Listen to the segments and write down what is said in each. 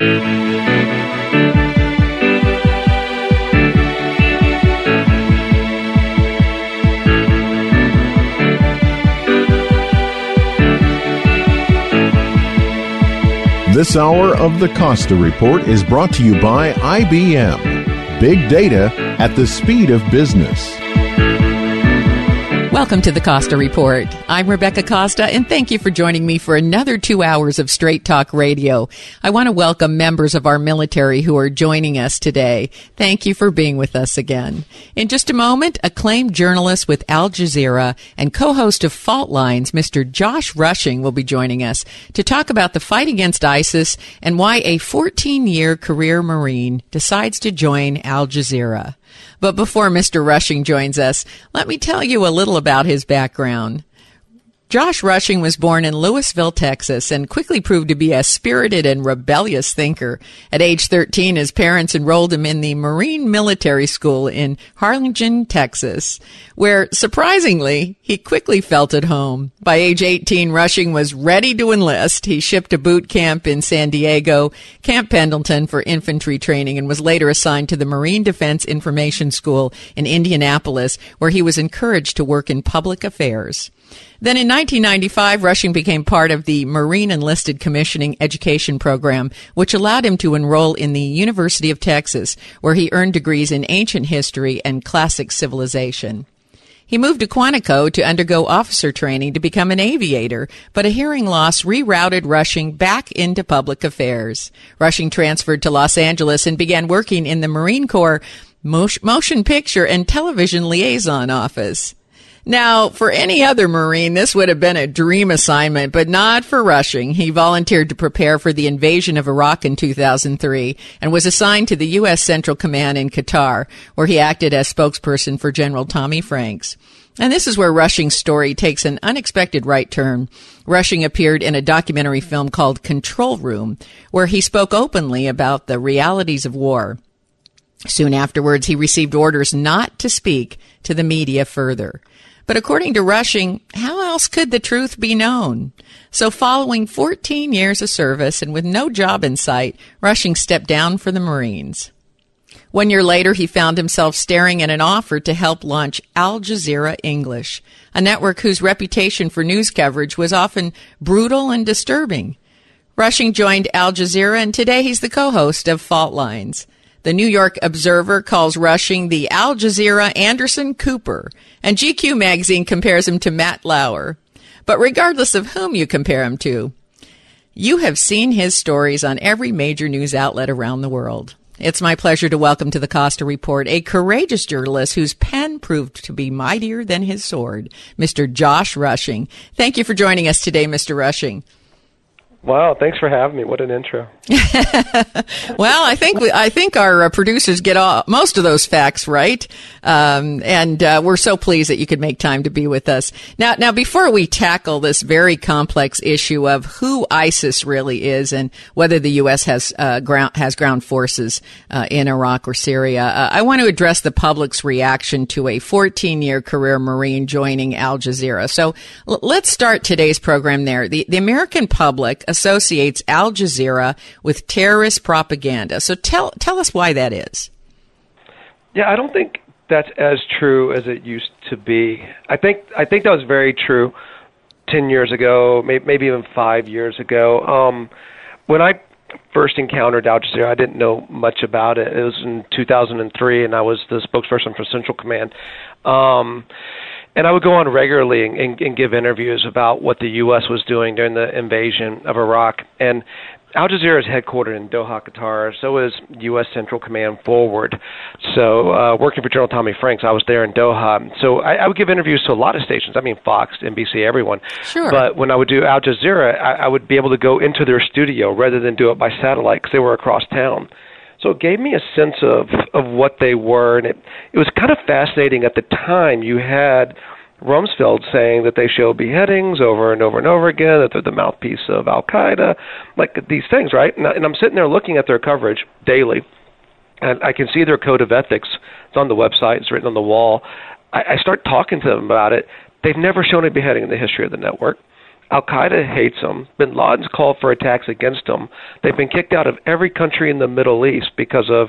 This hour of the Costa Report is brought to you by IBM. Big data at the speed of business. Welcome to the Costa Report. I'm Rebecca Costa, and thank you for joining me for another two hours of Straight Talk Radio. I want to welcome members of our military who are joining us today. Thank you for being with us again. In just a moment, acclaimed journalist with Al Jazeera and co-host of Fault Lines, Mr. Josh Rushing, will be joining us to talk about the fight against ISIS and why a 14-year career Marine decides to join Al Jazeera. But before Mr. Rushing joins us, let me tell you a little about his background. Josh Rushing was born in Lewisville, Texas, and quickly proved to be a spirited and rebellious thinker. At age 13, his parents enrolled him in the Marine Military School in Harlingen, Texas, where, surprisingly, he quickly felt at home. By age 18, Rushing was ready to enlist. He shipped to boot camp in San Diego, Camp Pendleton for infantry training, and was later assigned to the Marine Defense Information School in Indianapolis, where he was encouraged to work in public affairs. Then in 1995, Rushing became part of the Marine Enlisted Commissioning Education Program, which allowed him to enroll in the University of Texas, where he earned degrees in ancient history and classic civilization. He moved to Quantico to undergo officer training to become an aviator, but a hearing loss rerouted Rushing back into public affairs. Rushing transferred to Los Angeles and began working in the Marine Corps Motion Picture and Television Liaison Office. Now, for any other Marine, this would have been a dream assignment, but not for Rushing. He volunteered to prepare for the invasion of Iraq in 2003 and was assigned to the U.S. Central Command in Qatar, where he acted as spokesperson for General Tommy Franks. And this is where Rushing's story takes an unexpected right turn. Rushing appeared in a documentary film called Control Room, where he spoke openly about the realities of war. Soon afterwards, he received orders not to speak to the media further. But according to Rushing, how else could the truth be known? So following 14 years of service and with no job in sight, Rushing stepped down for the Marines. One year later, he found himself staring at an offer to help launch Al Jazeera English, a network whose reputation for news coverage was often brutal and disturbing. Rushing joined Al Jazeera, and today he's the co-host of Fault Lines. The New York Observer calls Rushing the Al Jazeera Anderson Cooper, and GQ magazine compares him to Matt Lauer. But regardless of whom you compare him to, you have seen his stories on every major news outlet around the world. It's my pleasure to welcome to the Costa Report a courageous journalist whose pen proved to be mightier than his sword, Mr. Josh Rushing. Thank you for joining us today, Mr. Rushing. Wow, thanks for having me. What an intro. well, I think we, I think our uh, producers get all, most of those facts right, um, and uh, we're so pleased that you could make time to be with us. Now, now before we tackle this very complex issue of who ISIS really is and whether the U.S. has uh, ground has ground forces uh, in Iraq or Syria, uh, I want to address the public's reaction to a 14 year career Marine joining Al Jazeera. So l- let's start today's program there. The the American public associates Al Jazeera with terrorist propaganda. So tell tell us why that is. Yeah, I don't think that's as true as it used to be. I think I think that was very true ten years ago, maybe, even five years ago. Um, when I first encountered Al Jazeera, I didn't know much about it. It was in 2003, and I was the spokesperson for Central Command. Um, and I would go on regularly and, and, and give interviews about what the U.S. was doing during the invasion of Iraq. And Al Jazeera is headquartered in Doha, Qatar. So is U.S. Central Command Forward. So uh, working for General Tommy Franks, I was there in Doha. So I, I would give interviews to a lot of stations. I mean, Fox, NBC, everyone. Sure. But when I would do Al Jazeera, I, I would be able to go into their studio rather than do it by satellite because they were across town. So it gave me a sense of of what they were, and it it was kind of fascinating at the time. You had Rumsfeld saying that they show beheadings over and over and over again, that they're the mouthpiece of Al Qaeda, like these things, right? And, and I'm sitting there looking at their coverage daily, and I can see their code of ethics. It's on the website, it's written on the wall. I, I start talking to them about it. They've never shown a beheading in the history of the network. Al Qaeda hates them. Bin Laden's called for attacks against them. They've been kicked out of every country in the Middle East because of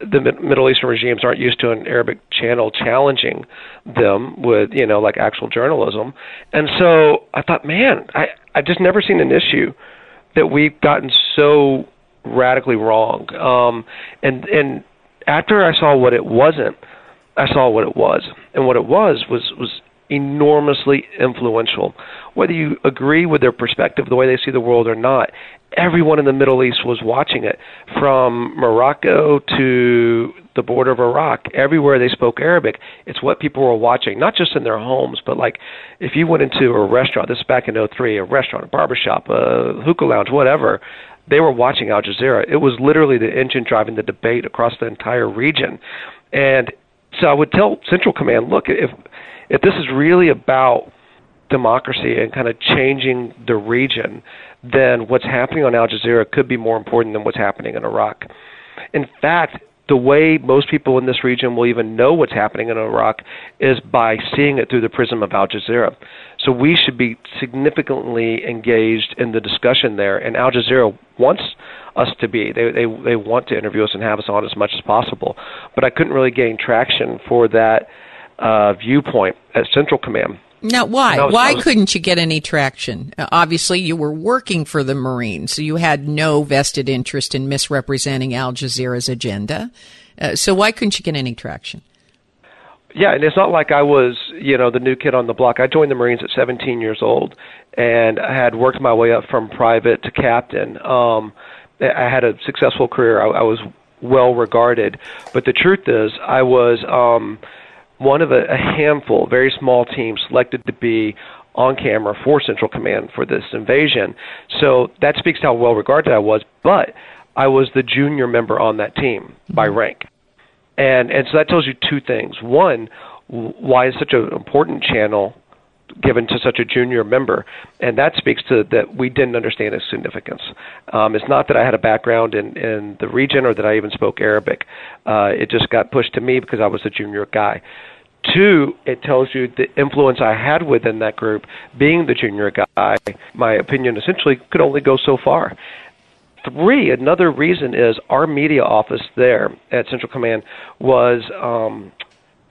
the Middle Eastern regimes aren't used to an Arabic channel challenging them with you know like actual journalism, and so I thought, man, I I've just never seen an issue that we've gotten so radically wrong. Um, and and after I saw what it wasn't, I saw what it was, and what it was was was enormously influential. Whether you agree with their perspective, the way they see the world or not, everyone in the Middle East was watching it, from Morocco to the border of Iraq. Everywhere they spoke Arabic, it's what people were watching, not just in their homes, but like if you went into a restaurant, this is back in 03, a restaurant, a barbershop, a hookah lounge, whatever, they were watching Al Jazeera. It was literally the engine driving the debate across the entire region. And so I would tell Central Command, look, if if this is really about democracy and kind of changing the region, then what's happening on Al Jazeera could be more important than what's happening in Iraq. In fact, the way most people in this region will even know what's happening in Iraq is by seeing it through the prism of Al Jazeera. So we should be significantly engaged in the discussion there, and Al Jazeera wants us to be. They they they want to interview us and have us on as much as possible. But I couldn't really gain traction for that uh, viewpoint at Central Command. Now, why? was- why was- couldn't you get any traction? Uh, obviously, you were working for the Marines, so you had no vested interest in misrepresenting Al Jazeera's agenda. Uh, so why couldn't you get any traction? Yeah, and it's not like I was, you know, the new kid on the block. I joined the Marines at 17 years old, and I had worked my way up from private to captain. Um, I had a successful career. I, I was well regarded, but the truth is, I was um, one of a, a handful, very small team selected to be on camera for Central Command for this invasion. So that speaks to how well regarded I was. But I was the junior member on that team mm-hmm. by rank and and so that tells you two things. One, why is such an important channel given to such a junior member, and that speaks to that we didn't understand its significance. Um, it's not that I had a background in in the region or that I even spoke Arabic. Uh, it just got pushed to me because I was a junior guy. Two, it tells you the influence I had within that group, being the junior guy. My opinion essentially could only go so far. Three, another reason is our media office there at Central Command was um,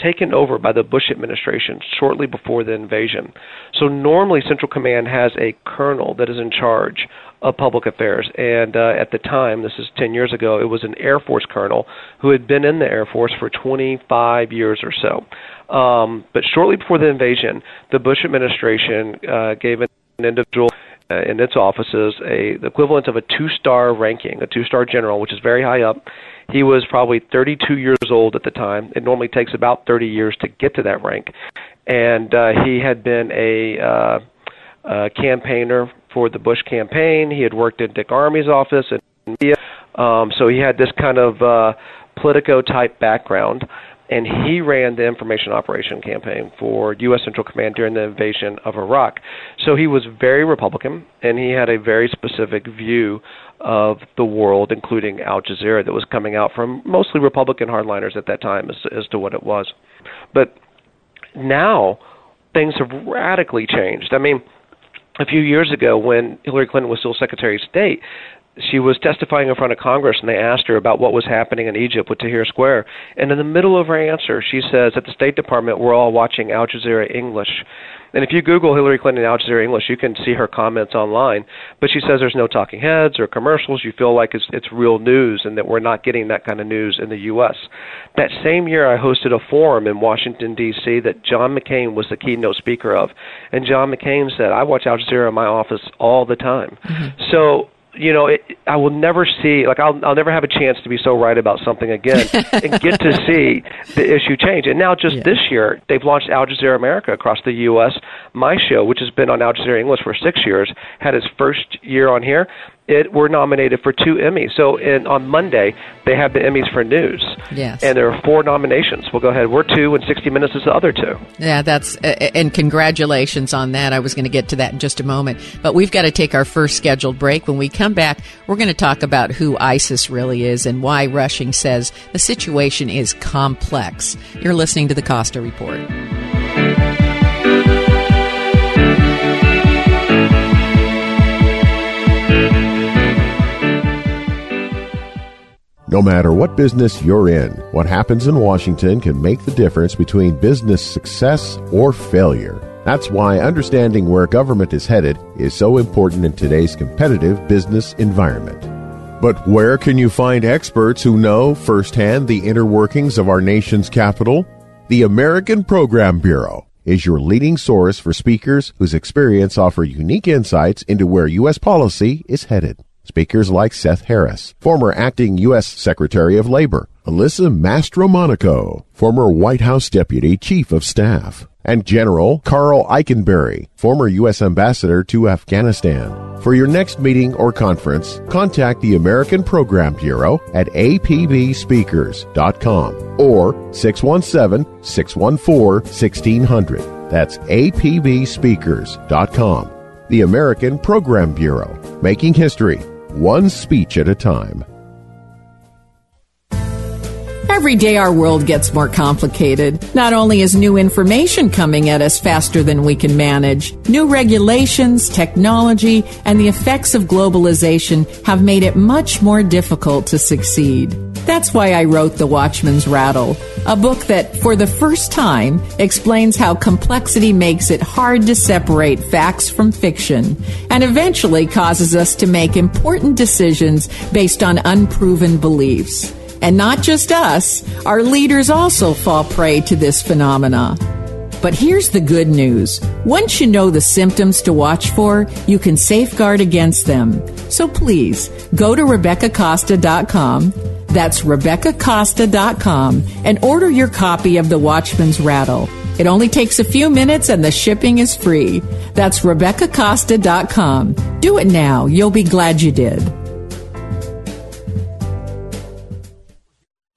taken over by the Bush administration shortly before the invasion. So normally Central Command has a colonel that is in charge of public affairs. And uh, at the time, this is 10 years ago, it was an Air Force colonel who had been in the Air Force for 25 years or so. Um, but shortly before the invasion, the Bush administration uh, gave an individual uh, in its offices a the equivalent of a two-star ranking, a two-star general, which is very high up. He was probably 32 years old at the time. It normally takes about 30 years to get to that rank, and uh, he had been a uh, uh, campaigner for the Bush campaign. He had worked in Dick Armey's office and um, so he had this kind of uh, Politico-type background and he ran the information operation campaign for U.S. Central Command during the invasion of Iraq. So he was very Republican, and he had a very specific view of the world, including Al Jazeera, that was coming out from mostly Republican hardliners at that time as, as to what it was. But now things have radically changed. I mean, a few years ago when Hillary Clinton was still Secretary of State, she was testifying in front of Congress, and they asked her about what was happening in Egypt with Tahrir Square. And in the middle of her answer, she says, "At the State Department, we're all watching Al Jazeera English." And if you Google Hillary Clinton Al Jazeera English, you can see her comments online. But she says there's no talking heads or commercials. You feel like it's it's real news, and that we're not getting that kind of news in the U.S. That same year, I hosted a forum in Washington D.C. that John McCain was the keynote speaker of, and John McCain said, "I watch Al Jazeera in my office all the time." Mm-hmm. So you know, it, I will never see like I'll I'll never have a chance to be so right about something again and get to see the issue change. And now just yeah. this year, they've launched Al Jazeera America across the U.S. My show, which has been on Al Jazeera English for six years, had its first year on here it were nominated for two Emmys. So in, on Monday they have the Emmys for news. Yes. And there are four nominations. We'll go ahead. We're two, and 60 Minutes is the other two. Yeah, that's and congratulations on that. I was going to get to that in just a moment, but we've got to take our first scheduled break. When we come back, we're going to talk about who ISIS really is and why Rushing says the situation is complex. You're listening to the Costa Report. No matter what business you're in, what happens in Washington can make the difference between business success or failure. That's why understanding where government is headed is so important in today's competitive business environment. But where can you find experts who know firsthand the inner workings of our nation's capital? The American Program Bureau is your leading source for speakers whose experience offer unique insights into where U.S. policy is headed. Speakers like Seth Harris, former acting U.S. Secretary of Labor, Alyssa Mastromonaco, former White House Deputy Chief of Staff, and General Karl Eikenberry, former U.S. Ambassador to Afghanistan. For your next meeting or conference, contact the American Program Bureau at apbspeakers.com or 617-614-1600. That's apbspeakers.com. The American Program Bureau, making history one speech at a time. Every day our world gets more complicated. Not only is new information coming at us faster than we can manage, new regulations, technology, and the effects of globalization have made it much more difficult to succeed. That's why I wrote The Watchman's Rattle, a book that, for the first time, explains how complexity makes it hard to separate facts from fiction and eventually causes us to make important decisions based on unproven beliefs. And not just us, our leaders also fall prey to this phenomena. But here's the good news. Once you know the symptoms to watch for, you can safeguard against them. So please, go to RebeccaCosta.com. That's RebeccaCosta.com and order your copy of The Watchman's Rattle. It only takes a few minutes and the shipping is free. That's RebeccaCosta.com. Do it now. You'll be glad you did.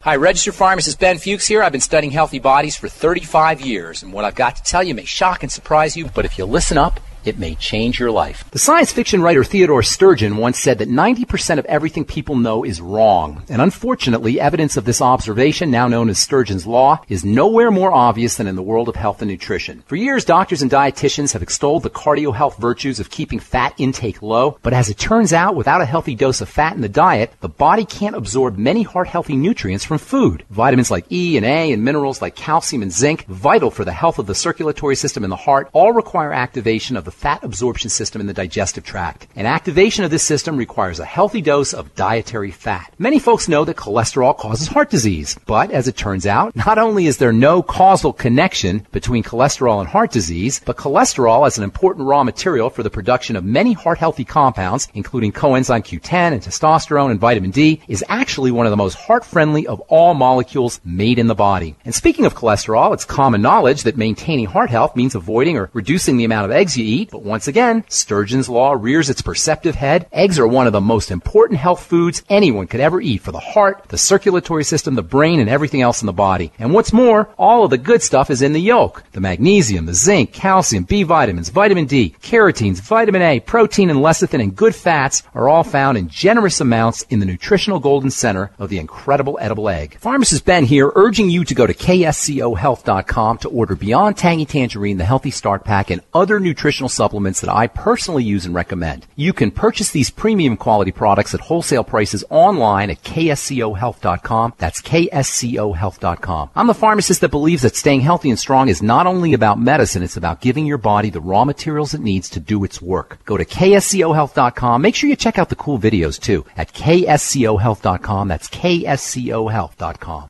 Hi, registered pharmacist Ben Fuchs here. I've been studying healthy bodies for 35 years, and what I've got to tell you may shock and surprise you, but if you listen up, it may change your life. The science fiction writer Theodore Sturgeon once said that 90% of everything people know is wrong. And unfortunately, evidence of this observation, now known as Sturgeon's Law, is nowhere more obvious than in the world of health and nutrition. For years, doctors and dietitians have extolled the cardio health virtues of keeping fat intake low, but as it turns out, without a healthy dose of fat in the diet, the body can't absorb many heart healthy nutrients from food. Vitamins like E and A and minerals like calcium and zinc, vital for the health of the circulatory system and the heart, all require activation of the fat absorption system in the digestive tract. And activation of this system requires a healthy dose of dietary fat. Many folks know that cholesterol causes heart disease, but as it turns out, not only is there no causal connection between cholesterol and heart disease, but cholesterol as an important raw material for the production of many heart healthy compounds, including coenzyme Q10 and testosterone and vitamin D, is actually one of the most heart friendly of all molecules made in the body. And speaking of cholesterol, it's common knowledge that maintaining heart health means avoiding or reducing the amount of eggs you eat eat, but once again, Sturgeon's Law rears its perceptive head. Eggs are one of the most important health foods anyone could ever eat for the heart, the circulatory system, the brain, and everything else in the body. And what's more, all of the good stuff is in the yolk. The magnesium, the zinc, calcium, B vitamins, vitamin D, carotenes, vitamin A, protein, and lecithin, and good fats are all found in generous amounts in the nutritional golden center of the incredible edible egg. Pharmacist Ben here, urging you to go to kscohealth.com to order Beyond Tangy Tangerine, the Healthy Start Pack, and other nutritional supplements that I personally use and recommend. You can purchase these premium quality products at wholesale prices online at kscohealth.com. That's kscohealth.com. I'm the pharmacist that believes that staying healthy and strong is not only about medicine, it's about giving your body the raw materials it needs to do its work. Go to kscohealth.com. Make sure you check out the cool videos too at kscohealth.com. That's kscohealth.com.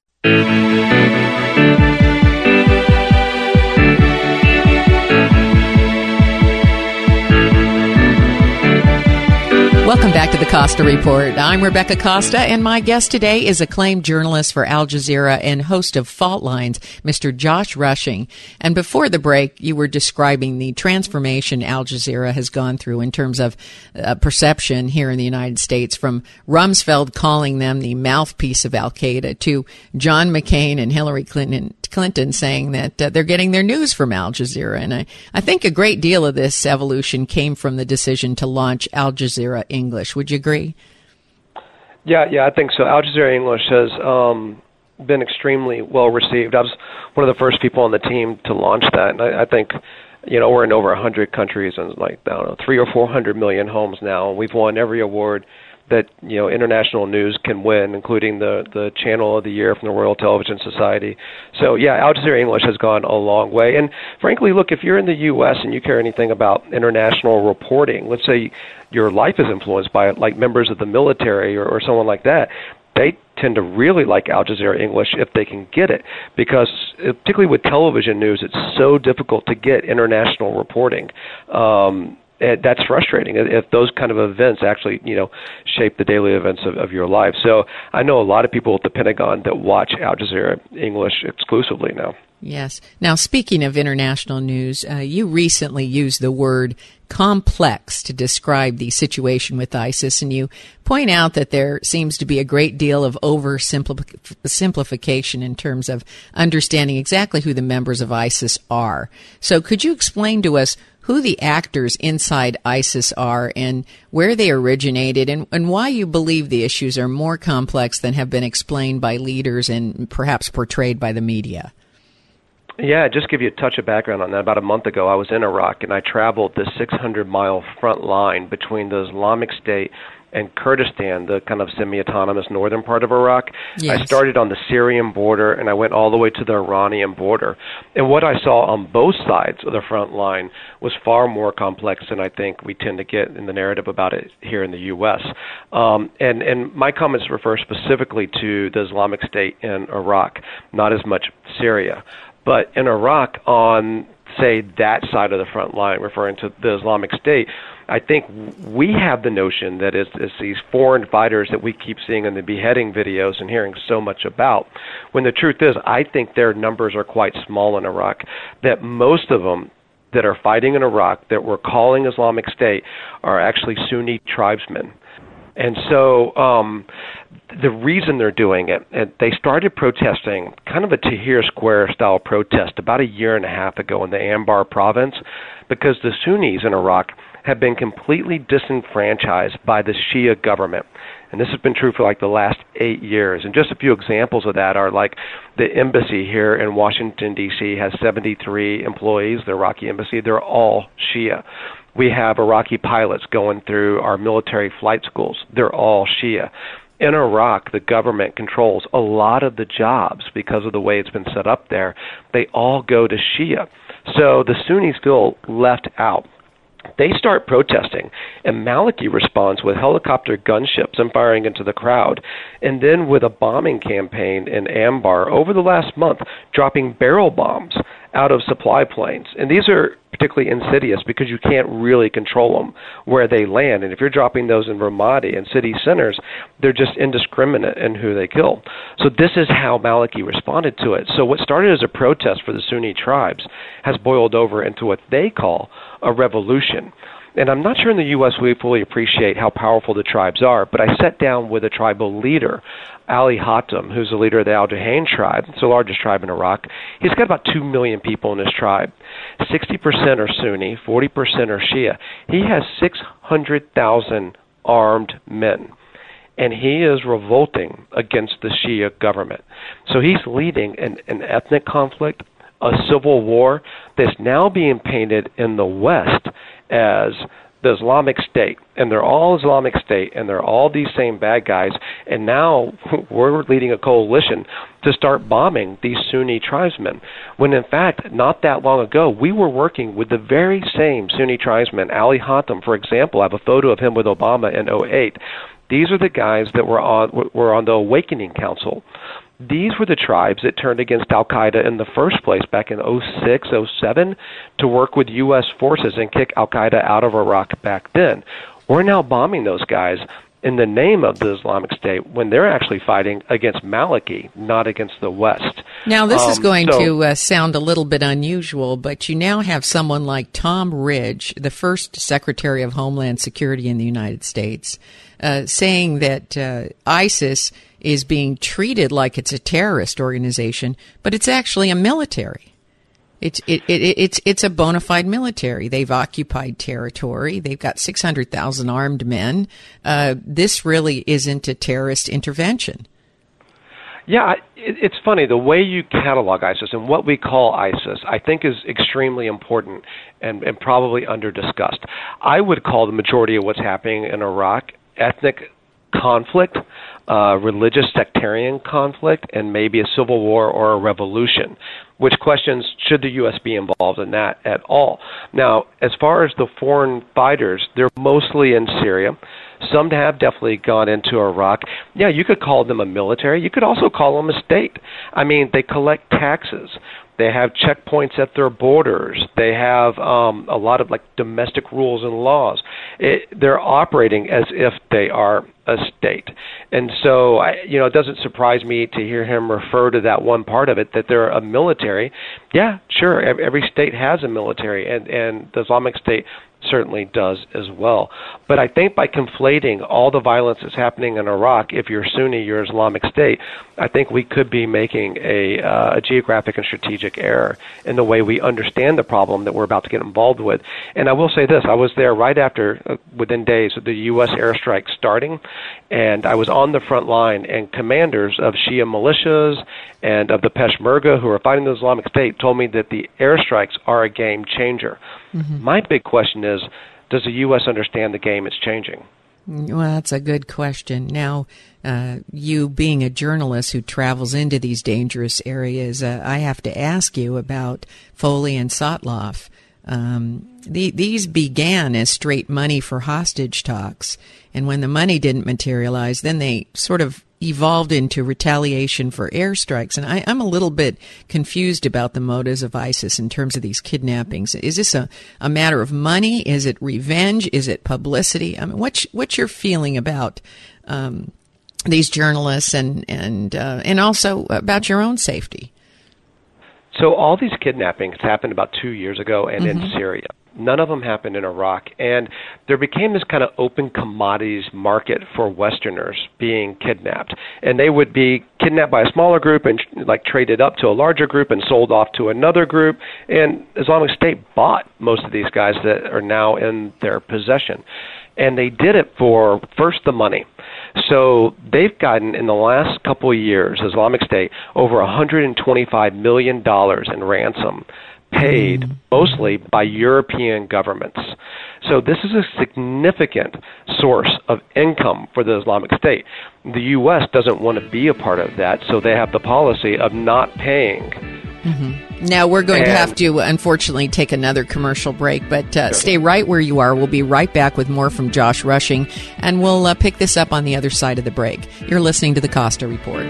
Welcome back to the Costa Report. I'm Rebecca Costa, and my guest today is acclaimed journalist for Al Jazeera and host of Fault Lines, Mr. Josh Rushing. And before the break, you were describing the transformation Al Jazeera has gone through in terms of uh, perception here in the United States, from Rumsfeld calling them the mouthpiece of Al Qaeda to John McCain and Hillary Clinton Clinton saying that uh, they're getting their news from Al Jazeera. And I, I think a great deal of this evolution came from the decision to launch Al Jazeera English. Would you agree? Yeah, yeah, I think so. Al Jazeera English has um, been extremely well received. I was one of the first people on the team to launch that, and I, I think you know we're in over a hundred countries and like I don't know three or four hundred million homes now. We've won every award that you know international news can win, including the the Channel of the Year from the Royal Television Society. So yeah, Al Jazeera English has gone a long way. And frankly, look, if you're in the U.S. and you care anything about international reporting, let's say your life is influenced by like members of the military or, or someone like that, they tend to really like Al Jazeera English if they can get it, because uh, particularly with television news, it's so difficult to get international reporting. Um, that's frustrating if those kind of events actually you know shape the daily events of, of your life. So I know a lot of people at the Pentagon that watch Al Jazeera English exclusively now. Yes. Now, speaking of international news, uh, you recently used the word complex to describe the situation with ISIS, and you point out that there seems to be a great deal of oversimplification in terms of understanding exactly who the members of ISIS are. So, could you explain to us who the actors inside ISIS are and where they originated and, and why you believe the issues are more complex than have been explained by leaders and perhaps portrayed by the media? Yeah, just give you a touch of background on that. About a month ago, I was in Iraq and I traveled the 600 mile front line between the Islamic State and Kurdistan, the kind of semi-autonomous northern part of Iraq. Yes. I started on the Syrian border and I went all the way to the Iranian border. And what I saw on both sides of the front line was far more complex than I think we tend to get in the narrative about it here in the U.S. Um, and and my comments refer specifically to the Islamic State in Iraq, not as much Syria. But in Iraq, on say that side of the front line, referring to the Islamic State, I think we have the notion that it's, it's these foreign fighters that we keep seeing in the beheading videos and hearing so much about. When the truth is, I think their numbers are quite small in Iraq. That most of them that are fighting in Iraq that we're calling Islamic State are actually Sunni tribesmen. And so um, the reason they're doing it, and they started protesting kind of a Tahrir Square style protest about a year and a half ago in the Anbar province because the Sunnis in Iraq have been completely disenfranchised by the Shia government. And this has been true for like the last eight years. And just a few examples of that are like the embassy here in Washington, D.C. has 73 employees, the Iraqi embassy. They're all Shia. We have Iraqi pilots going through our military flight schools. They're all Shia in Iraq, the government controls a lot of the jobs because of the way it's been set up there. They all go to Shia. So the Sunnis feel left out. They start protesting, and Maliki responds with helicopter gunships and firing into the crowd, and then with a bombing campaign in Anbar over the last month, dropping barrel bombs out of supply planes. And these are particularly insidious because you can't really control them where they land. And if you're dropping those in Ramadi and city centers, they're just indiscriminate in who they kill. So this is how Maliki responded to it. So what started as a protest for the Sunni tribes has boiled over into what they call a revolution. And I'm not sure in the U.S. we fully appreciate how powerful the tribes are, but I sat down with a tribal leader, Ali Hatem, who's the leader of the Al Juhayna tribe. It's the largest tribe in Iraq. He's got about 2 million people in his tribe. 60% are Sunni, 40% are Shia. He has 600,000 armed men. And he is revolting against the Shia government. So he's leading an, an ethnic conflict, a civil war that's now being painted in the West as the Islamic State, and they're all Islamic State, and they're all these same bad guys. And now we're leading a coalition to start bombing these Sunni tribesmen. When in fact, not that long ago, we were working with the very same Sunni tribesmen. Ali Hatem, for example, I have a photo of him with Obama in 08. These are the guys that were on were on the Awakening Council these were the tribes that turned against Al Qaeda in the first place back in 06, 07 to work with U.S. forces and kick Al Qaeda out of Iraq back then. we're now bombing those guys in the name of the Islamic State when they're actually fighting against Maliki, not against the West. Now, this um, is going so, to uh, sound a little bit unusual, but you now have someone like Tom Ridge, the first Secretary of Homeland Security in the United States, uh, saying that uh, ISIS is being treated like it's a terrorist organization, but it's actually a military. It's it, it, it's it's a bona fide military. They've occupied territory. They've got six hundred thousand armed men. Uh, this really isn't a terrorist intervention. Yeah, it, it's funny the way you catalog ISIS and what we call ISIS. I think is extremely important and, and probably under discussed. I would call the majority of what's happening in Iraq ethnic conflict, uh, religious sectarian conflict, and maybe a civil war or a revolution. Which questions should the U.S. be involved in that at all? Now, as far as the foreign fighters, they're mostly in Syria. Some have definitely gone into Iraq. Yeah, you could call them a military. You could also call them a state. I mean, they collect taxes. They have checkpoints at their borders. They have um, a lot of like domestic rules and laws. It, they're operating as if they are a state, and so I, you know it doesn't surprise me to hear him refer to that one part of it that they're a military. Yeah, sure. Every state has a military, and and the Islamic State certainly does as well. But I think by conflating all the violence that's happening in Iraq, if you're Sunni, you're Islamic State, I think we could be making a, uh, a geographic and strategic error in the way we understand the problem that we're about to get involved with. And I will say this: I was there right after, uh, within days of the U.S. airstrike starting, and I was on the front line, and commanders of Shia militias and of the Peshmerga who are fighting the Islamic State told me that the airstrikes are a game changer. Mm-hmm. My big question is does the U.S. understand the game is changing? Well, that's a good question. Now, uh, you being a journalist who travels into these dangerous areas, uh, I have to ask you about Foley and Sotloff. Um, the, these began as straight money for hostage talks, and when the money didn't materialize, then they sort of evolved into retaliation for airstrikes. And I, am a little bit confused about the motives of ISIS in terms of these kidnappings. Is this a, a matter of money? Is it revenge? Is it publicity? I mean, what's, what's your feeling about um, these journalists and, and, uh, and also about your own safety? So all these kidnappings happened about two years ago and mm-hmm. in Syria. None of them happened in Iraq. And there became this kind of open commodities market for Westerners being kidnapped. And they would be kidnapped by a smaller group and like traded up to a larger group and sold off to another group. And Islamic State bought most of these guys that are now in their possession. And they did it for first the money. So they've gotten in the last couple of years, Islamic State, over 125 million dollars in ransom paid mm. mostly by European governments. So this is a significant source of income for the Islamic State. The U.S. doesn't want to be a part of that, so they have the policy of not paying. Mm-hmm. Now we're going and, to have to, unfortunately, take another commercial break, but uh, sure. stay right where you are. We'll be right back with more from Josh Rushing, and we'll uh, pick this up on the other side of the break. You're listening to the Costa Report.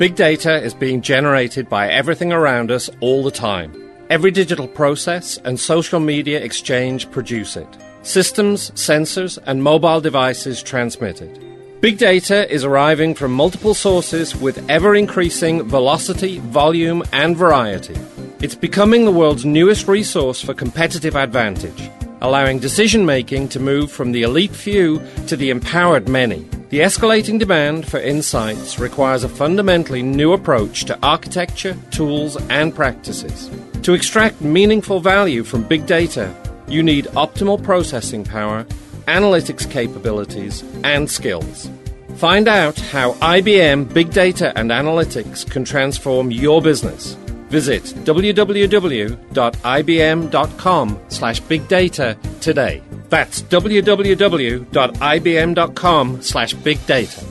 Big data is being generated by everything around us all the time. Every digital process and social media exchange produce it. Systems, sensors, and mobile devices transmit it. Big data is arriving from multiple sources with ever increasing velocity, volume, and variety. It's becoming the world's newest resource for competitive advantage, allowing decision making to move from the elite few to the empowered many. The escalating demand for insights requires a fundamentally new approach to architecture, tools, and practices. To extract meaningful value from big data, you need optimal processing power, analytics capabilities, and skills. Find out how IBM Big Data and Analytics can transform your business. Visit www.ibm.com slash bigdata today. That's www.ibm.com slash big data.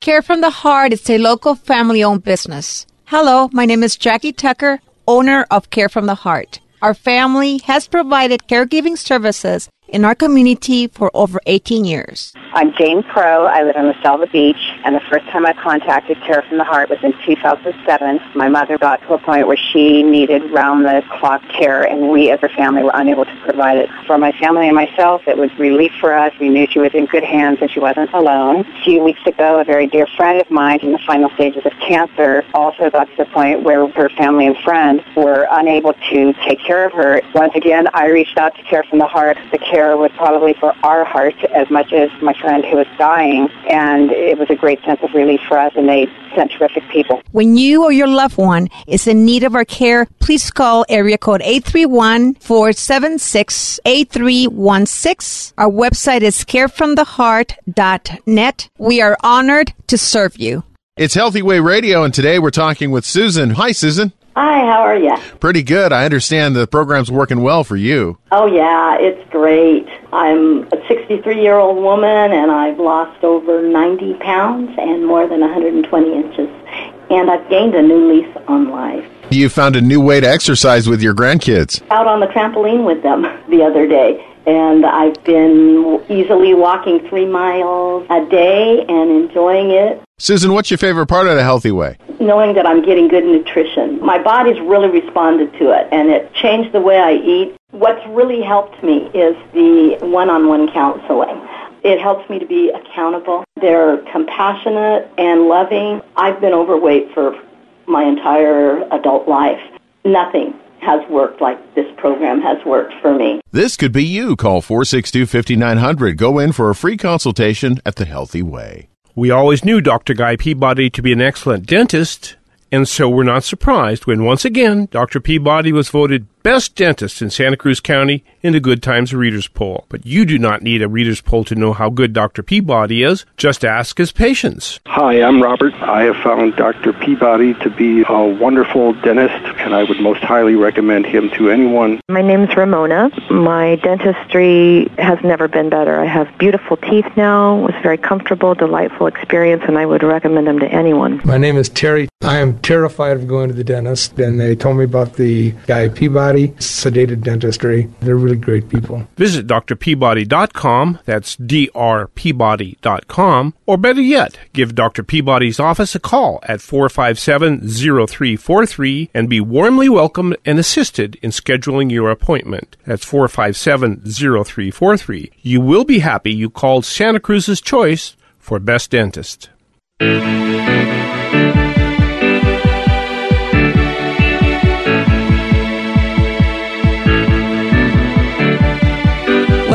Care from the Heart is a local family owned business. Hello, my name is Jackie Tucker, owner of Care from the Heart. Our family has provided caregiving services in our community for over 18 years. I'm Jane Crow. I live on LaSelva Beach, and the first time I contacted Care from the Heart was in 2007. My mother got to a point where she needed round-the-clock care, and we as a family were unable to provide it. For my family and myself, it was relief for us. We knew she was in good hands and she wasn't alone. A few weeks ago, a very dear friend of mine in the final stages of cancer also got to the point where her family and friends were unable to take care of her. Once again, I reached out to Care from the Heart. The care was probably for our heart as much as my friend who was dying, and it was a great sense of relief for us, and they sent terrific people. When you or your loved one is in need of our care, please call area code 831-476-8316. Our website is carefromtheheart.net. We are honored to serve you. It's Healthy Way Radio, and today we're talking with Susan. Hi, Susan. Hi, how are you? Pretty good. I understand the program's working well for you. Oh, yeah, it's great. I'm a 63 year old woman and I've lost over 90 pounds and more than 120 inches. And I've gained a new lease on life. You found a new way to exercise with your grandkids. Out on the trampoline with them the other day. And I've been easily walking three miles a day and enjoying it. Susan, what's your favorite part of the Healthy Way? Knowing that I'm getting good nutrition. My body's really responded to it and it changed the way I eat. What's really helped me is the one-on-one counseling. It helps me to be accountable. They're compassionate and loving. I've been overweight for my entire adult life. Nothing has worked like this program has worked for me. This could be you. Call 462 5900. Go in for a free consultation at The Healthy Way. We always knew Dr. Guy Peabody to be an excellent dentist, and so we're not surprised when once again Dr. Peabody was voted best dentist in Santa Cruz County in the Good Times Readers Poll. But you do not need a Readers Poll to know how good Dr. Peabody is. Just ask his patients. Hi, I'm Robert. I have found Dr. Peabody to be a wonderful dentist, and I would most highly recommend him to anyone. My name's Ramona. My dentistry has never been better. I have beautiful teeth now. It was a very comfortable, delightful experience, and I would recommend them to anyone. My name is Terry. I am terrified of going to the dentist, and they told me about the guy Peabody sedated dentistry. They're really great people. Visit drpeabody.com, that's drpeabody.com, or better yet, give Dr. Peabody's office a call at 457-0343 and be warmly welcomed and assisted in scheduling your appointment. That's 457-0343. You will be happy you called Santa Cruz's choice for best dentist.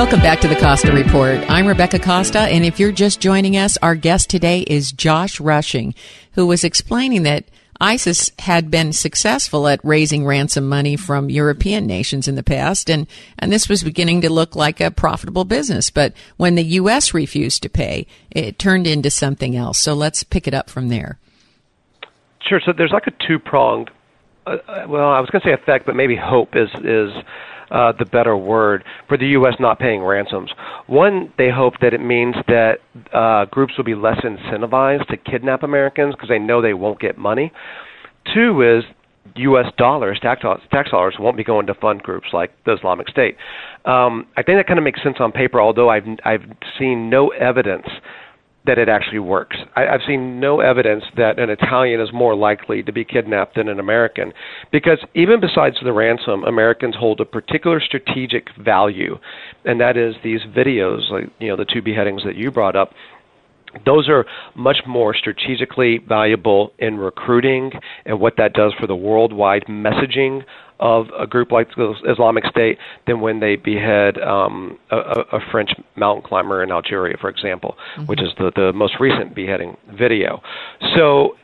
Welcome back to the Costa Report. I'm Rebecca Costa, and if you're just joining us, our guest today is Josh Rushing, who was explaining that ISIS had been successful at raising ransom money from European nations in the past, and, and this was beginning to look like a profitable business. But when the U.S. refused to pay, it turned into something else. So let's pick it up from there. Sure. So there's like a two pronged, uh, well, I was going to say effect, but maybe hope is is uh, the better word for the U.S. not paying ransoms. One, they hope that it means that uh, groups will be less incentivized to kidnap Americans because they know they won't get money. Two is U.S. dollars, tax, tax dollars, won't be going to fund groups like the Islamic State. Um, I think that kind of makes sense on paper, although I've I've seen no evidence that it actually works. I, I've seen no evidence that an Italian is more likely to be kidnapped than an American, because even besides the ransom, Americans hold a particular strategic value, and that is these videos, like you know the two beheadings that you brought up those are much more strategically valuable in recruiting and what that does for the worldwide messaging of a group like the Islamic State than when they behead um, a, a French mountain climber in Algeria, for example, mm-hmm. which is the, the most recent beheading video. So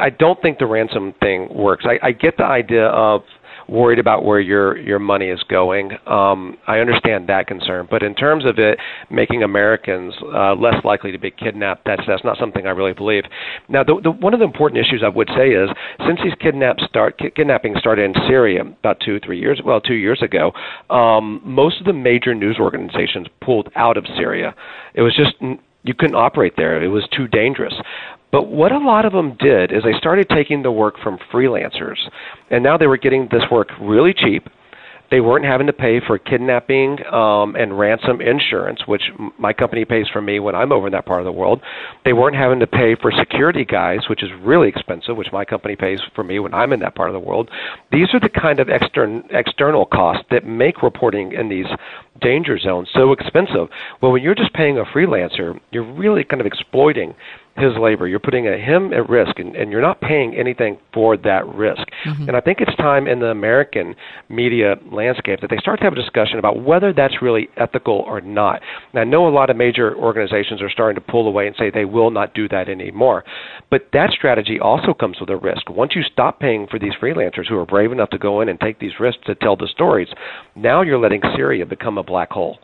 I don't think the ransom thing works. I, I get the idea of worried about where your your money is going. Um, I understand that concern, but in terms of it making Americans uh, less likely to be kidnapped, that's that's not something I really believe. Now, the, the, one of the important issues I would say is since these kidnaps start kidnapping started in Syria about two three years well two years ago, um, most of the major news organizations pulled out of Syria. It was just you couldn't operate there. It was too dangerous. But what a lot of them did is they started taking the work from freelancers, and now they were getting this work really cheap. They weren't having to pay for kidnapping um, and ransom insurance, which my company pays for me when I'm over in that part of the world. They weren't having to pay for security guys, which is really expensive, which my company pays for me when I'm in that part of the world. These are the kind of extern- external costs that make reporting in these danger zone, so expensive. Well, when you're just paying a freelancer, you're really kind of exploiting his labor. You're putting a, him at risk, and, and you're not paying anything for that risk. Mm-hmm. And I think it's time in the American media landscape that they start to have a discussion about whether that's really ethical or not. And I know a lot of major organizations are starting to pull away and say they will not do that anymore. But that strategy also comes with a risk. Once you stop paying for these freelancers who are brave enough to go in and take these risks to tell the stories, now you're letting Syria become a black hole.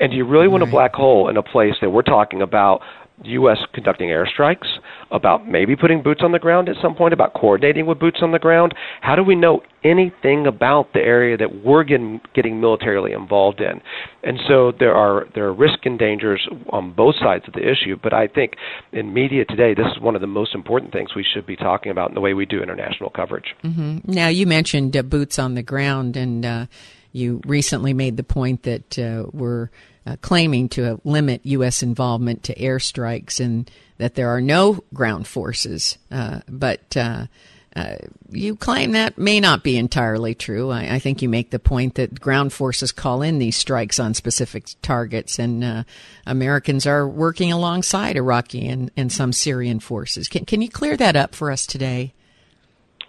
And do you really want a black hole in a place that we're talking about U.S. conducting airstrikes, about maybe putting boots on the ground at some point, about coordinating with boots on the ground? How do we know anything about the area that we're getting, getting militarily involved in? And so there are there are risks and dangers on both sides of the issue. But I think in media today, this is one of the most important things we should be talking about in the way we do international coverage. Mm-hmm. Now you mentioned uh, boots on the ground, and uh, you recently made the point that uh, we're uh, claiming to limit U.S. involvement to airstrikes and that there are no ground forces. Uh, but uh, uh, you claim that may not be entirely true. I, I, think you make the point that ground forces call in these strikes on specific targets, and uh, Americans are working alongside Iraqi and, and some Syrian forces. Can, can you clear that up for us today?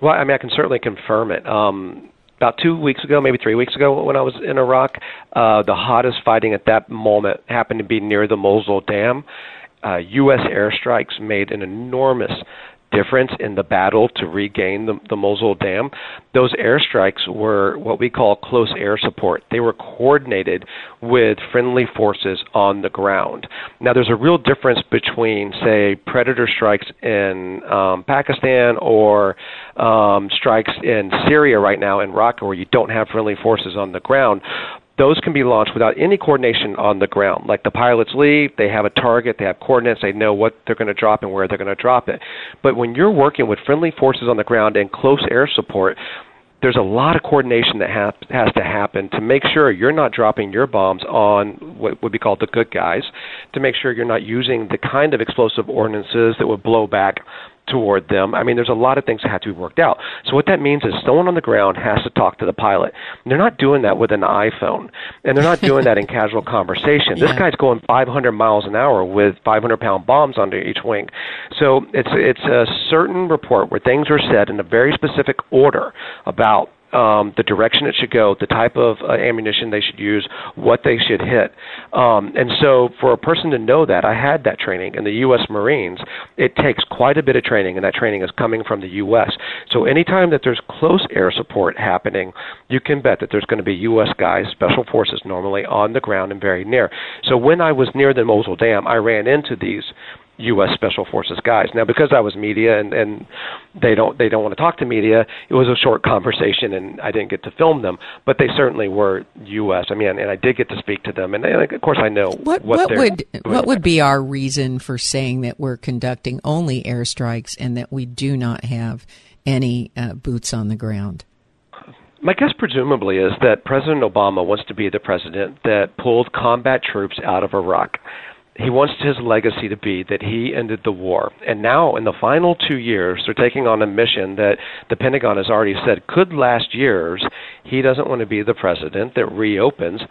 Well, I mean, I can certainly confirm it. Um, about two weeks ago, maybe three weeks ago, when I was in Iraq, uh, the hottest fighting at that moment happened to be near the Mosul Dam. Uh, U.S. airstrikes made an enormous difference in the battle to regain the, the Mosul Dam. Those airstrikes were what we call close air support. They were coordinated with friendly forces on the ground. Now, there's a real difference between, say, predator strikes in um, Pakistan or um, strikes in Syria right now in Raqqa, where you don't have friendly forces on the ground those can be launched without any coordination on the ground. Like the pilots leave, they have a target, they have coordinates, they know what they're going to drop and where they're going to drop it. But when you're working with friendly forces on the ground and close air support, there's a lot of coordination that has, has to happen to make sure you're not dropping your bombs on what would be called the good guys, to make sure you're not using the kind of explosive ordinances that would blow back toward them. I mean, there's a lot of things that have to be worked out. So what that means is someone on the ground has to talk to the pilot. And they're not doing that with an iPhone, and they're not doing that in casual conversation. Yeah. This guy's going 500 miles an hour with 500 pound bombs under each wing. So it's it's a certain report where things are said in a very specific order about um, the direction it should go, the type of uh, ammunition they should use, what they should hit. Um, and so, for a person to know that, I had that training in the U.S. Marines. It takes quite a bit of training, and that training is coming from the U.S. So, anytime that there's close air support happening, you can bet that there's going to be U.S. guys, special forces normally, on the ground and very near. So, when I was near the Mosul Dam, I ran into these U.S. Special Forces guys. Now, because I was media and and they don't they don't want to talk to media, it was a short conversation, and I didn't get to film them. But they certainly were U.S. I mean, and I did get to speak to them, and, and of course I know what what, what would what would be our reason for saying that we're conducting only airstrikes and that we do not have any uh, boots on the ground. My guess, presumably, is that President Obama wants to be the president that pulled combat troops out of Iraq he wants his legacy to be that he ended the war. And now, in the final two years, they're taking on a mission that the Pentagon has already said could last years. He doesn't want to be the president that reopens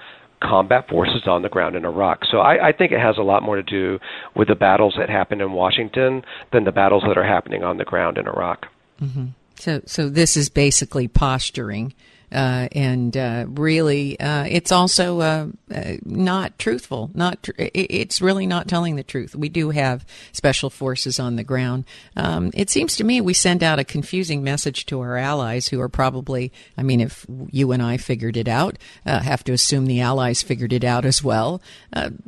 combat forces on the ground in Iraq. So I, I think it has a lot more to do with the battles that happened in Washington than the battles that are happening on the ground in Iraq. Mm-hmm. So, so this is basically posturing uh, and uh, really, uh, it's also uh, uh, not truthful. Not tr- it's really not telling the truth. We do have special forces on the ground. Um, it seems to me we send out a confusing message to our allies, who are probably, I mean, if you and I figured it out, have to assume the allies figured it out as well.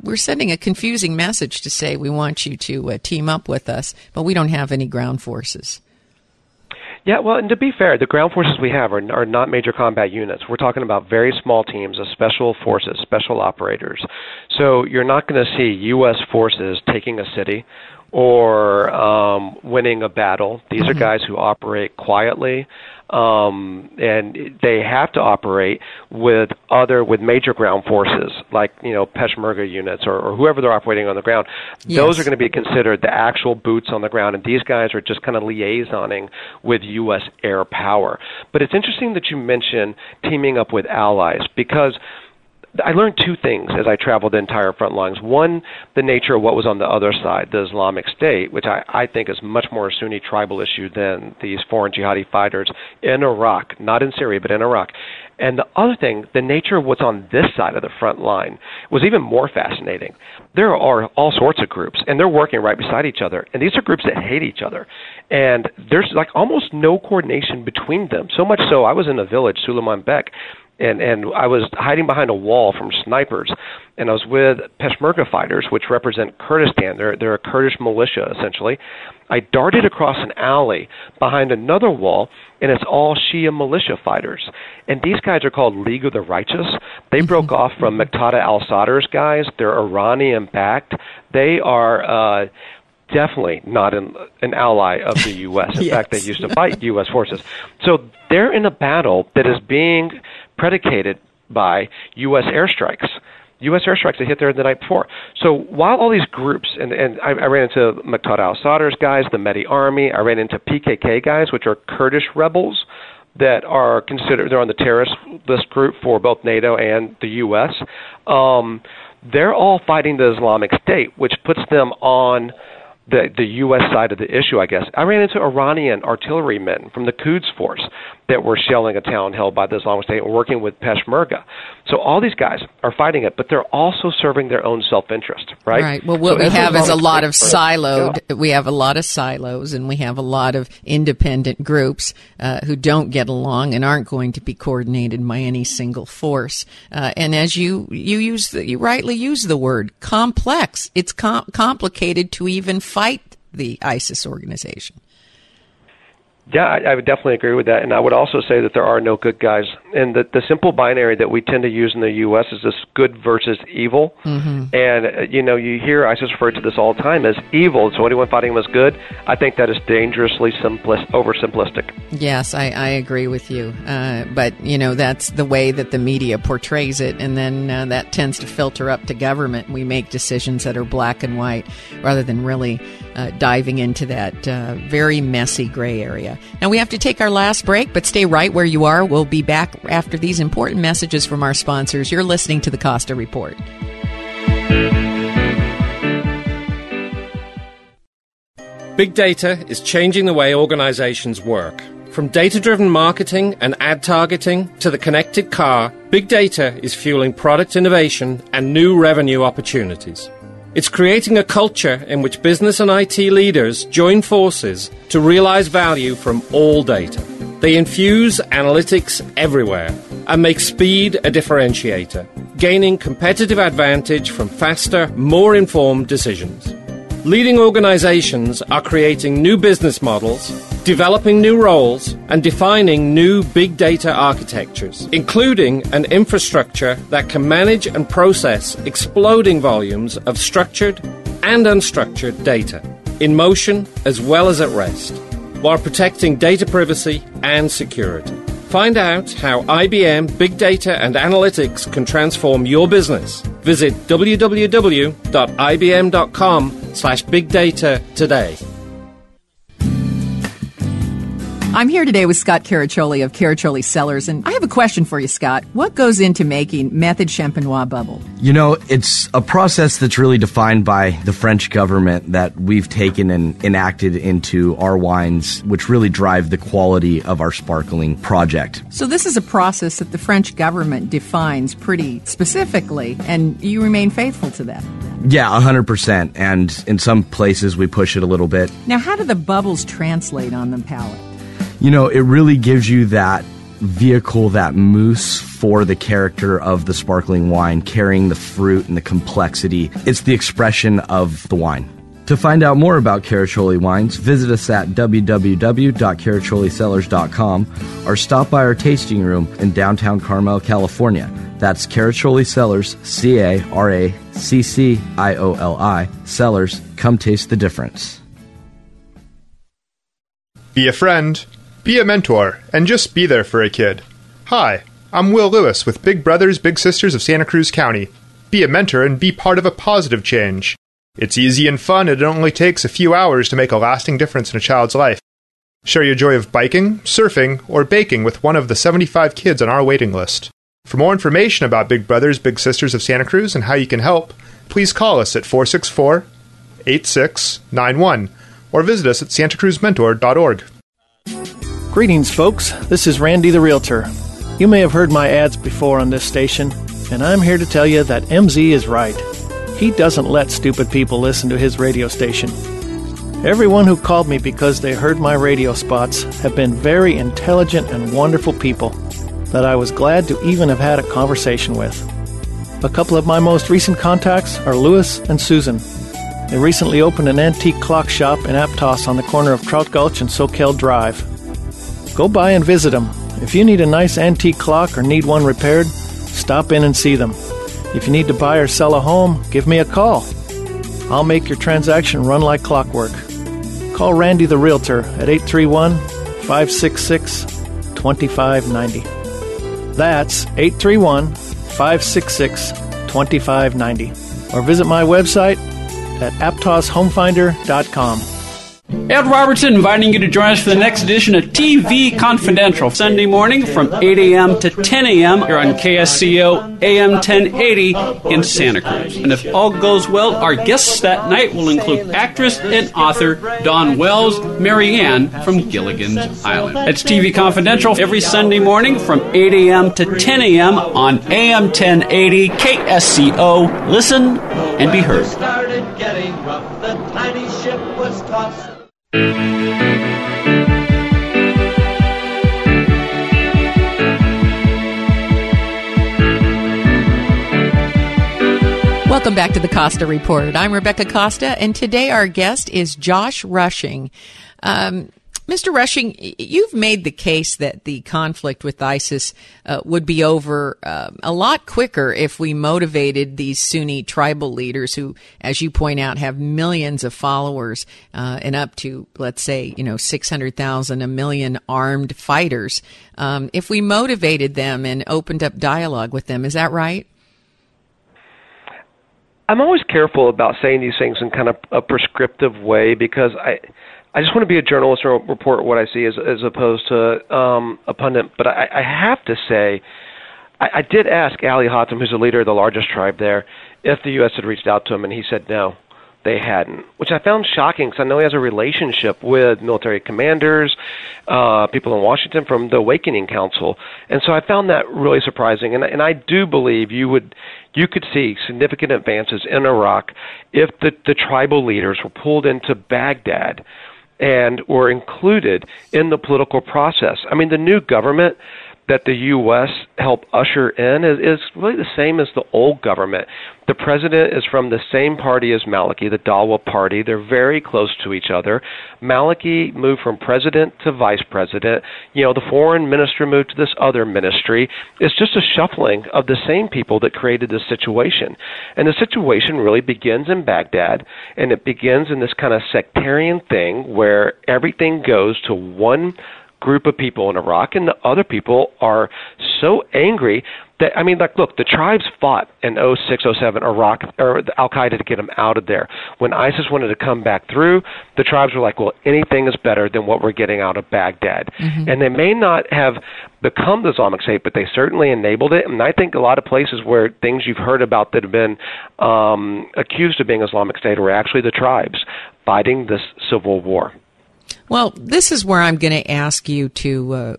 we're sending a confusing message to say we want you to team up with us, but we don't have any ground forces. Yeah, well, and to be fair, the ground forces we have are, are not major combat units. We're talking about very small teams of special forces, special operators. So you're not going to see U.S. forces taking a city or um, winning a battle. These mm-hmm. are guys who operate quietly um, and they have to operate with other with major ground forces like you know Peshmerga units or, or whoever they're operating on the ground. Yes. Those are going to be considered the actual boots on the ground, and these guys are just kind of liaisoning with U.S. air power. But it's interesting that you mention teaming up with allies because I learned two things as I traveled the entire front lines. One, the nature of what was on the other side, the Islamic State, which I, I think is much more a Sunni tribal issue than these foreign jihadi fighters in Iraq, not in Syria, but in Iraq. And the other thing, the nature of what's on this side of the front line was even more fascinating. There are all sorts of groups, and they're working right beside each other. And these are groups that hate each other. And there's like almost no coordination between them. So much so, I was in a village, Suleiman Bek, and and I was hiding behind a wall from snipers, and I was with Peshmerga fighters, which represent Kurdistan. They're they're a Kurdish militia essentially. I darted across an alley behind another wall, and it's all Shia militia fighters. And these guys are called League of the Righteous. They mm-hmm. broke off from Muqtada al-Sadr's guys. They're Iranian backed. They are. Uh, definitely not an, an ally of the U.S. In yes. fact, they used to fight U.S. forces. So they're in a battle that is being predicated by U.S. airstrikes. U.S. airstrikes that hit there the night before. So while all these groups, and, and I, I ran into Muqtada al-Sadr's guys, the Mahdi Army, I ran into PKK guys, which are Kurdish rebels that are considered, they're on the terrorist list group for both NATO and the U.S. Um, they're all fighting the Islamic State, which puts them on the the U.S. side of the issue, I guess. I ran into Iranian artillerymen from the Quds Force that were shelling a town held by the Islamic State and working with Peshmerga. So all these guys are fighting it, but they're also serving their own self-interest, right? Right. Well, what so we have is a lot of siloed. Yeah. We have a lot of silos, and we have a lot of independent groups uh, who don't get along and aren't going to be coordinated by any single force. Uh, and as you you use the, you rightly use the word complex. It's com- complicated to even fight the ISIS organization. Yeah, I, I would definitely agree with that, and I would also say that there are no good guys. And the the simple binary that we tend to use in the U.S. is this good versus evil. Mm-hmm. And uh, you know, you hear ISIS refer to this all the time as evil. So anyone fighting them is good. I think that is dangerously simplist, oversimplistic. Yes, I, I agree with you. Uh, but you know, that's the way that the media portrays it, and then uh, that tends to filter up to government. We make decisions that are black and white rather than really uh, diving into that uh, very messy gray area. Now we have to take our last break, but stay right where you are. We'll be back after these important messages from our sponsors. You're listening to the Costa Report. Big data is changing the way organizations work. From data driven marketing and ad targeting to the connected car, big data is fueling product innovation and new revenue opportunities. It's creating a culture in which business and IT leaders join forces to realize value from all data. They infuse analytics everywhere and make speed a differentiator, gaining competitive advantage from faster, more informed decisions. Leading organizations are creating new business models, developing new roles, and defining new big data architectures, including an infrastructure that can manage and process exploding volumes of structured and unstructured data, in motion as well as at rest, while protecting data privacy and security. Find out how IBM Big Data and Analytics can transform your business. Visit www.ibm.com slash big data today. I'm here today with Scott Caraccioli of Caraccioli Cellars, and I have a question for you, Scott. What goes into making Method Champenois bubble? You know, it's a process that's really defined by the French government that we've taken and enacted into our wines, which really drive the quality of our sparkling project. So, this is a process that the French government defines pretty specifically, and you remain faithful to that. Yeah, 100%. And in some places, we push it a little bit. Now, how do the bubbles translate on the palate? You know, it really gives you that vehicle, that mousse for the character of the sparkling wine, carrying the fruit and the complexity. It's the expression of the wine. To find out more about Caraccioli wines, visit us at www.caracciolicellars.com or stop by our tasting room in downtown Carmel, California. That's Caraccioli Cellars, C A R A C C I O L I, Cellars. Come taste the difference. Be a friend, be a mentor, and just be there for a kid. Hi, I'm Will Lewis with Big Brothers Big Sisters of Santa Cruz County. Be a mentor and be part of a positive change. It's easy and fun, and it only takes a few hours to make a lasting difference in a child's life. Share your joy of biking, surfing, or baking with one of the 75 kids on our waiting list. For more information about Big Brothers Big Sisters of Santa Cruz and how you can help, please call us at 464 8691 or visit us at santacruzmentor.org. Greetings, folks. This is Randy the Realtor. You may have heard my ads before on this station, and I'm here to tell you that MZ is right. He doesn't let stupid people listen to his radio station. Everyone who called me because they heard my radio spots have been very intelligent and wonderful people that I was glad to even have had a conversation with. A couple of my most recent contacts are Lewis and Susan. They recently opened an antique clock shop in Aptos on the corner of Trout Gulch and Soquel Drive. Go by and visit them. If you need a nice antique clock or need one repaired, stop in and see them. If you need to buy or sell a home, give me a call. I'll make your transaction run like clockwork. Call Randy the Realtor at 831 566 2590. That's 831 566 2590. Or visit my website at aptoshomefinder.com. Ed Robertson inviting you to join us for the next edition of TV Confidential, Sunday morning from 8 a.m. to 10 a.m. here on KSCO AM 1080 in Santa Cruz. And if all goes well, our guests that night will include actress and author Dawn Wells, Mary Ann from Gilligan's Island. It's TV Confidential every Sunday morning from 8 a.m. to 10 a.m. on AM 1080 KSCO. Listen and be heard. Welcome back to the Costa Report. I'm Rebecca Costa, and today our guest is Josh Rushing. Um, Mr. Rushing, you've made the case that the conflict with ISIS uh, would be over uh, a lot quicker if we motivated these Sunni tribal leaders who, as you point out, have millions of followers uh, and up to, let's say, you know, 600,000, a million armed fighters. Um, if we motivated them and opened up dialogue with them, is that right? I'm always careful about saying these things in kind of a prescriptive way because I I just want to be a journalist and report what I see as as opposed to um, a pundit. But I, I have to say, I, I did ask Ali Hatem, who's the leader of the largest tribe there, if the U.S. had reached out to him, and he said no, they hadn't, which I found shocking because I know he has a relationship with military commanders, uh, people in Washington from the Awakening Council, and so I found that really surprising. And and I do believe you would you could see significant advances in Iraq if the the tribal leaders were pulled into Baghdad and were included in the political process. I mean, the new government that the U.S. helped usher in is, is really the same as the old government. The president is from the same party as Maliki, the Dawa party. They're very close to each other. Maliki moved from president to vice president. You know, the foreign minister moved to this other ministry. It's just a shuffling of the same people that created this situation. And the situation really begins in Baghdad, and it begins in this kind of sectarian thing where everything goes to one group of people in Iraq, and the other people are so angry that I mean, like, look, the tribes fought in 06, 07 Iraq or Al Qaeda to get them out of there. When ISIS wanted to come back through, the tribes were like, well, anything is better than what we're getting out of Baghdad. Mm-hmm. And they may not have become the Islamic State, but they certainly enabled it. And I think a lot of places where things you've heard about that have been um, accused of being Islamic State were actually the tribes fighting this civil war. Well, this is where I'm going to ask you to uh,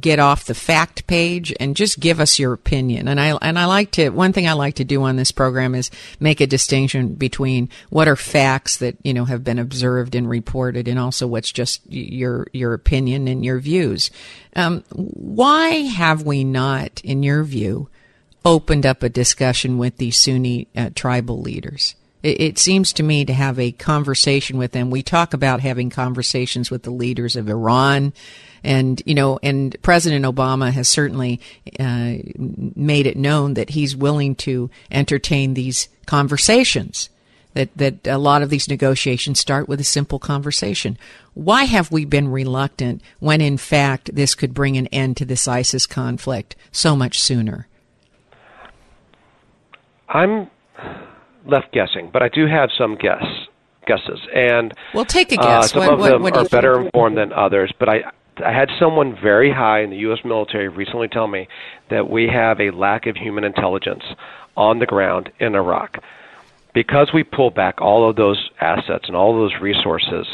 get off the fact page and just give us your opinion. And I and I like to one thing I like to do on this program is make a distinction between what are facts that you know have been observed and reported, and also what's just your your opinion and your views. Um, why have we not, in your view, opened up a discussion with the Sunni uh, tribal leaders? It, it seems to me to have a conversation with them. We talk about having conversations with the leaders of Iran. And, you know, and President Obama has certainly uh, made it known that he's willing to entertain these conversations. That, that a lot of these negotiations start with a simple conversation. Why have we been reluctant when in fact this could bring an end to this ISIS conflict so much sooner? I'm left guessing, but I do have some guess guesses, and well, take a uh, guess. some What- of what- them what are better think? informed than others. But I, I had someone very high in the U.S. military recently tell me that we have a lack of human intelligence on the ground in Iraq because we pull back all of those assets and all of those resources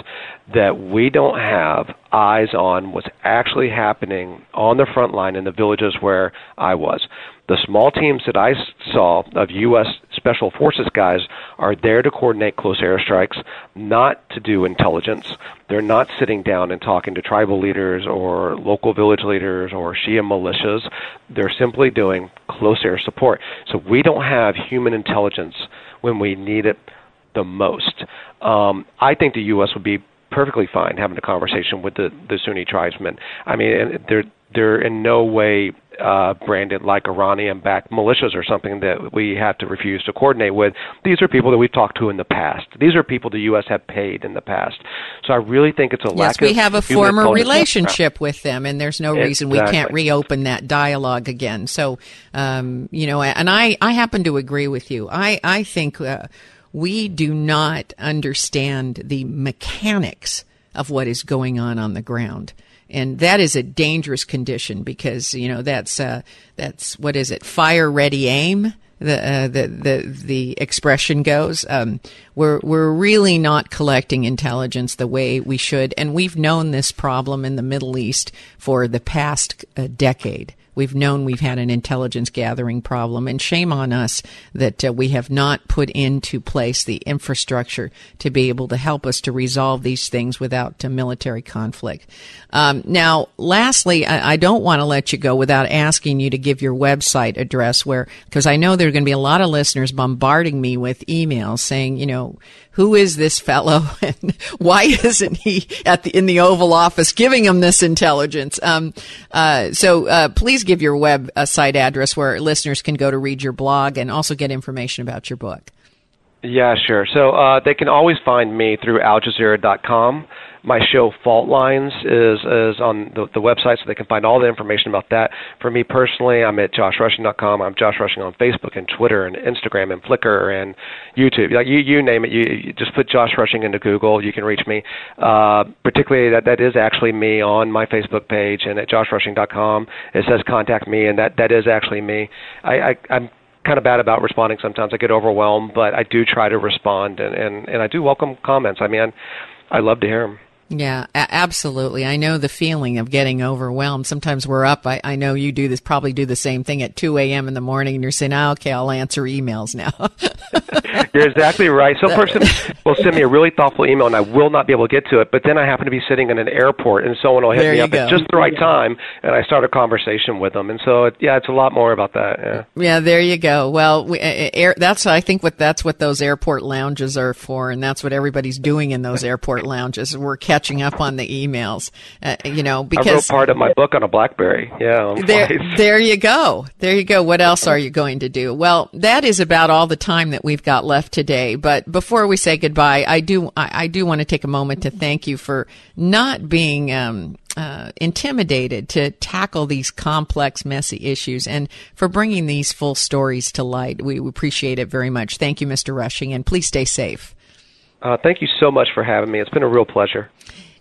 that we don't have eyes on what's actually happening on the front line in the villages where I was. The small teams that I saw of U.S. Special Forces guys are there to coordinate close airstrikes, not to do intelligence. They're not sitting down and talking to tribal leaders or local village leaders or Shia militias. They're simply doing close air support. So we don't have human intelligence when we need it the most. Um, I think the U.S. would be perfectly fine having a conversation with the, the Sunni tribesmen. I mean, they're they're in no way uh, branded like Iranian-backed militias or something that we have to refuse to coordinate with. These are people that we've talked to in the past. These are people the U.S. have paid in the past. So I really think it's a Yes, lack we have a former relationship with them, and there's no reason we can't reopen that dialogue again. So, um, you know, and I, I happen to agree with you. I, I think uh, we do not understand the mechanics of what is going on on the ground. And that is a dangerous condition because you know that's uh, that's what is it? Fire ready aim the uh, the the the expression goes. Um, we're we're really not collecting intelligence the way we should, and we've known this problem in the Middle East for the past uh, decade. We've known we've had an intelligence gathering problem, and shame on us that uh, we have not put into place the infrastructure to be able to help us to resolve these things without military conflict. Um, now, lastly, I, I don't want to let you go without asking you to give your website address where, because I know there are going to be a lot of listeners bombarding me with emails saying, you know, who is this fellow and why isn't he at the in the Oval Office giving him this intelligence? Um, uh, so uh, please give your web uh, site address where listeners can go to read your blog and also get information about your book. Yeah, sure. So uh, they can always find me through AlJazeera.com. My show Fault Lines is is on the, the website, so they can find all the information about that. For me personally, I'm at JoshRushing.com. I'm Josh Rushing on Facebook and Twitter and Instagram and Flickr and YouTube. Like you, you name it. You, you just put Josh Rushing into Google. You can reach me. Uh, particularly that that is actually me on my Facebook page and at JoshRushing.com. It says contact me, and that that is actually me. I, I I'm kind of bad about responding sometimes. I get overwhelmed, but I do try to respond, and and, and I do welcome comments. I mean, I love to hear them. Yeah, a- absolutely. I know the feeling of getting overwhelmed. Sometimes we're up. I, I know you do this, probably do the same thing at 2 a.m. in the morning and you're saying, oh, okay, I'll answer emails now. You're exactly right. Some person will send me a really thoughtful email, and I will not be able to get to it. But then I happen to be sitting in an airport, and someone will hit There me up go. at just the right time, and I start a conversation with them. And so, it, yeah, it's a lot more about that. Yeah. yeah, there you go. Well, we, uh, air, that's, I think what, that's what those airport lounges are for. And that's what everybody's doing in those airport lounges. We're catching up on the emails, uh, you know, I wrote because part of my book on a BlackBerry. Yeah, there, there you go. There you go. What else are you going to do? Well, that is about all the time that we've got left today. But before we say goodbye, I do, I, I do want to take a moment to thank you for not being, um, uh, intimidated to tackle these complex, messy issues and for bringing these full stories to light. We appreciate it very much. Thank you, Mr. Rushing, and please stay safe. Uh, thank you so much for having me. It's been a real pleasure.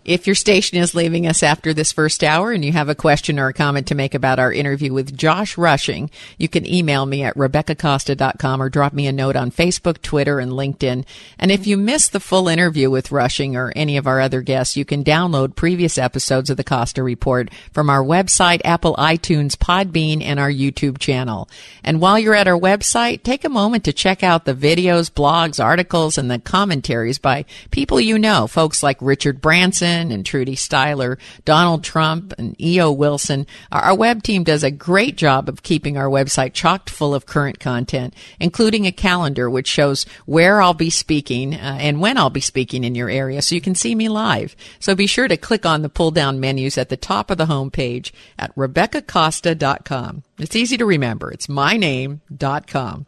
If your station is leaving us after this first hour and you have a question or a comment to make about our interview with Josh Rushing, you can email me at RebeccaCosta.com or drop me a note on Facebook, Twitter, and LinkedIn. And if you missed the full interview with Rushing or any of our other guests, you can download previous episodes of the Costa Report from our website, Apple iTunes, Podbean, and our YouTube channel. And while you're at our website, take a moment to check out the videos, blogs, articles, and the commentaries by people you know, folks like Richard Branson, Biden and Trudie Styler, Donald Trump and E.O. Wilson. Our web team does a great job of keeping our website chocked full of current content, including a calendar which shows where I'll be speaking uh, and when I'll be speaking in your area so you can see me live. So be sure to click on the pull down menus at the top of the homepage at RebeccaCosta.com. It's easy to remember. It's myname.com.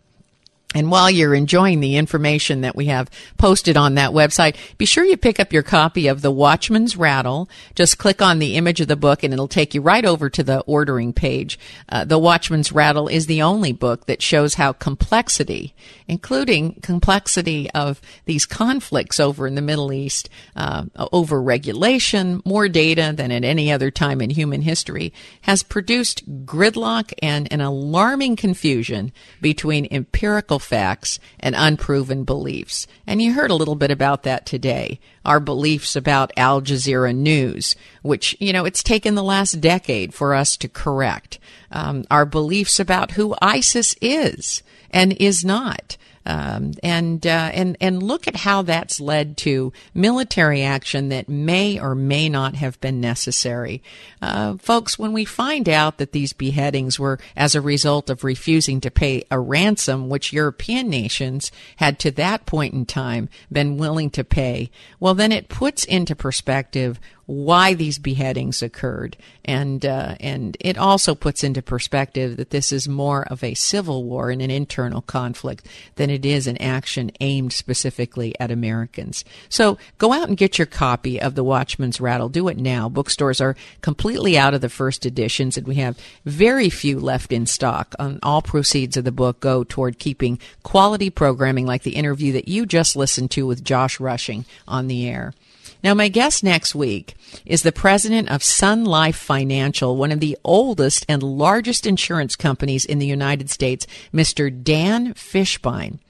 And while you're enjoying the information that we have posted on that website, be sure you pick up your copy of The Watchman's Rattle. Just click on the image of the book and it'll take you right over to the ordering page. Uh, the Watchman's Rattle is the only book that shows how complexity, including complexity of these conflicts over in the Middle East, uh, over regulation, more data than at any other time in human history, has produced gridlock and an alarming confusion between empirical facts and unproven beliefs. And you heard a little bit about that today. Our beliefs about Al Jazeera News, which, you know, it's taken the last decade for us to correct. Um, our beliefs about who ISIS is and is not. Um, and uh, and and look at how that's led to military action that may or may not have been necessary, uh, folks. When we find out that these beheadings were as a result of refusing to pay a ransom, which European nations had to that point in time been willing to pay, well, then it puts into perspective why these beheadings occurred, and uh, and it also puts into perspective that this is more of a civil war and an internal conflict than it is an action aimed specifically at Americans. So go out and get your copy of The Watchman's Rattle. Do it now. Bookstores are completely out of the first editions, and we have very few left in stock. Um, all proceeds of the book go toward keeping quality programming like the interview that you just listened to with Josh Rushing on the air. Now, my guest next week is the president of Sun Life Financial, one of the oldest and largest insurance companies in the United States, Mr. Dan Fishbein.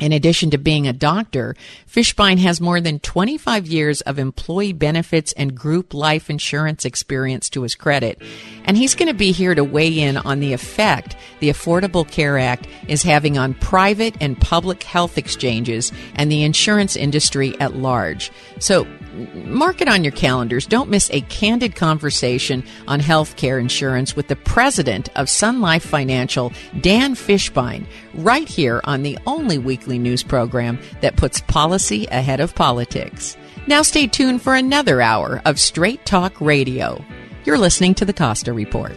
In addition to being a doctor, Fishbein has more than 25 years of employee benefits and group life insurance experience to his credit. And he's going to be here to weigh in on the effect the Affordable Care Act is having on private and public health exchanges and the insurance industry at large. So mark it on your calendars. Don't miss a candid conversation on healthcare insurance with the president of Sun Life Financial, Dan Fishbein, right here on the only weekly news program that puts policy ahead of politics. Now stay tuned for another hour of Straight Talk Radio. You're listening to the Costa Report.